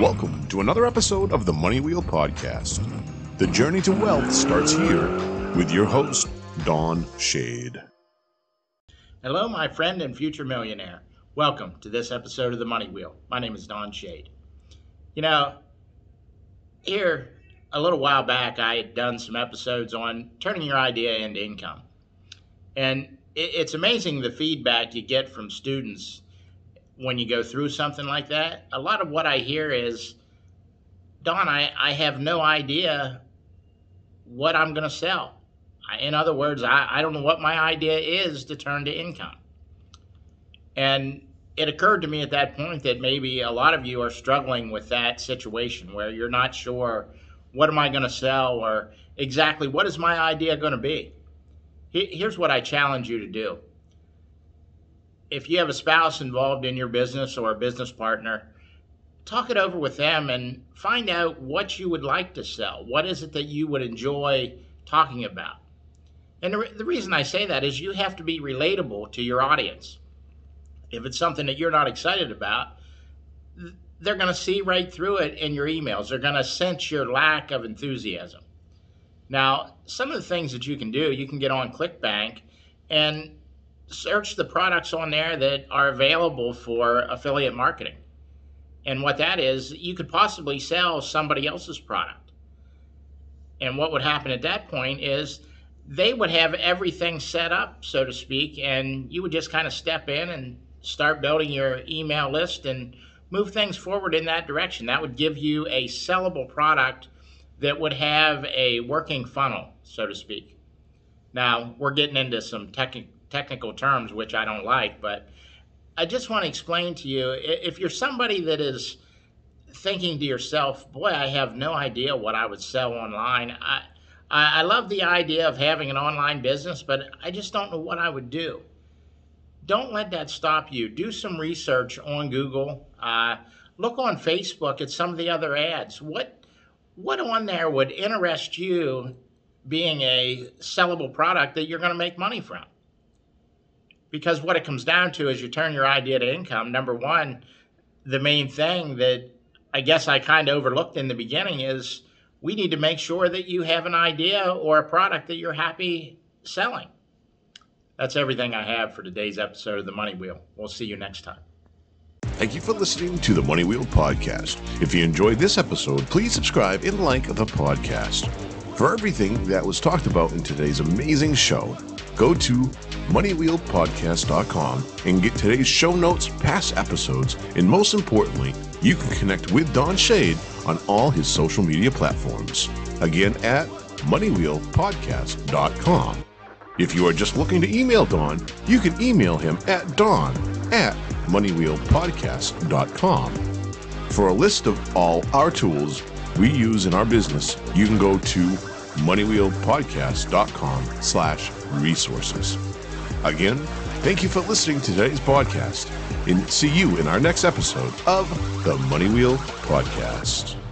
Welcome to another episode of the Money Wheel Podcast. The journey to wealth starts here with your host, Don Shade. Hello, my friend and future millionaire. Welcome to this episode of the Money Wheel. My name is Don Shade. You know, here a little while back, I had done some episodes on turning your idea into income. And it's amazing the feedback you get from students when you go through something like that. A lot of what I hear is, Don, I, I have no idea what I'm going to sell. In other words, I, I don't know what my idea is to turn to income. And it occurred to me at that point that maybe a lot of you are struggling with that situation where you're not sure what am I going to sell or exactly what is my idea going to be. Here's what I challenge you to do. If you have a spouse involved in your business or a business partner, talk it over with them and find out what you would like to sell. What is it that you would enjoy talking about? And the, the reason I say that is you have to be relatable to your audience. If it's something that you're not excited about, they're going to see right through it in your emails. They're going to sense your lack of enthusiasm. Now, some of the things that you can do, you can get on ClickBank and search the products on there that are available for affiliate marketing. And what that is, you could possibly sell somebody else's product. And what would happen at that point is they would have everything set up, so to speak, and you would just kind of step in and start building your email list and move things forward in that direction. That would give you a sellable product that would have a working funnel, so to speak. Now, we're getting into some tech- technical terms, which I don't like, but I just want to explain to you if you're somebody that is thinking to yourself, boy, I have no idea what I would sell online. I, I, love the idea of having an online business, but I just don't know what I would do don't let that stop you. Do some research on Google. Uh, look on Facebook at some of the other ads. What what on there would interest you being a sellable product that you're going to make money from? Because what it comes down to is you turn your idea to income. Number one, the main thing that I guess I kind of overlooked in the beginning is we need to make sure that you have an idea or a product that you're happy selling. That's everything I have for today's episode of The Money Wheel. We'll see you next time. Thank you for listening to the Money Wheel Podcast. If you enjoyed this episode, please subscribe and like the podcast. For everything that was talked about in today's amazing show, go to moneywheelpodcast.com and get today's show notes, past episodes, and most importantly, you can connect with Don Shade on all his social media platforms. Again, at moneywheelpodcast.com. If you are just looking to email Don, you can email him at don at moneywheelpodcast.com. For a list of all our tools we use in our business, you can go to moneywheelpodcast.com slash resources. Again, thank you for listening to today's podcast and see you in our next episode of the Money Wheel Podcast.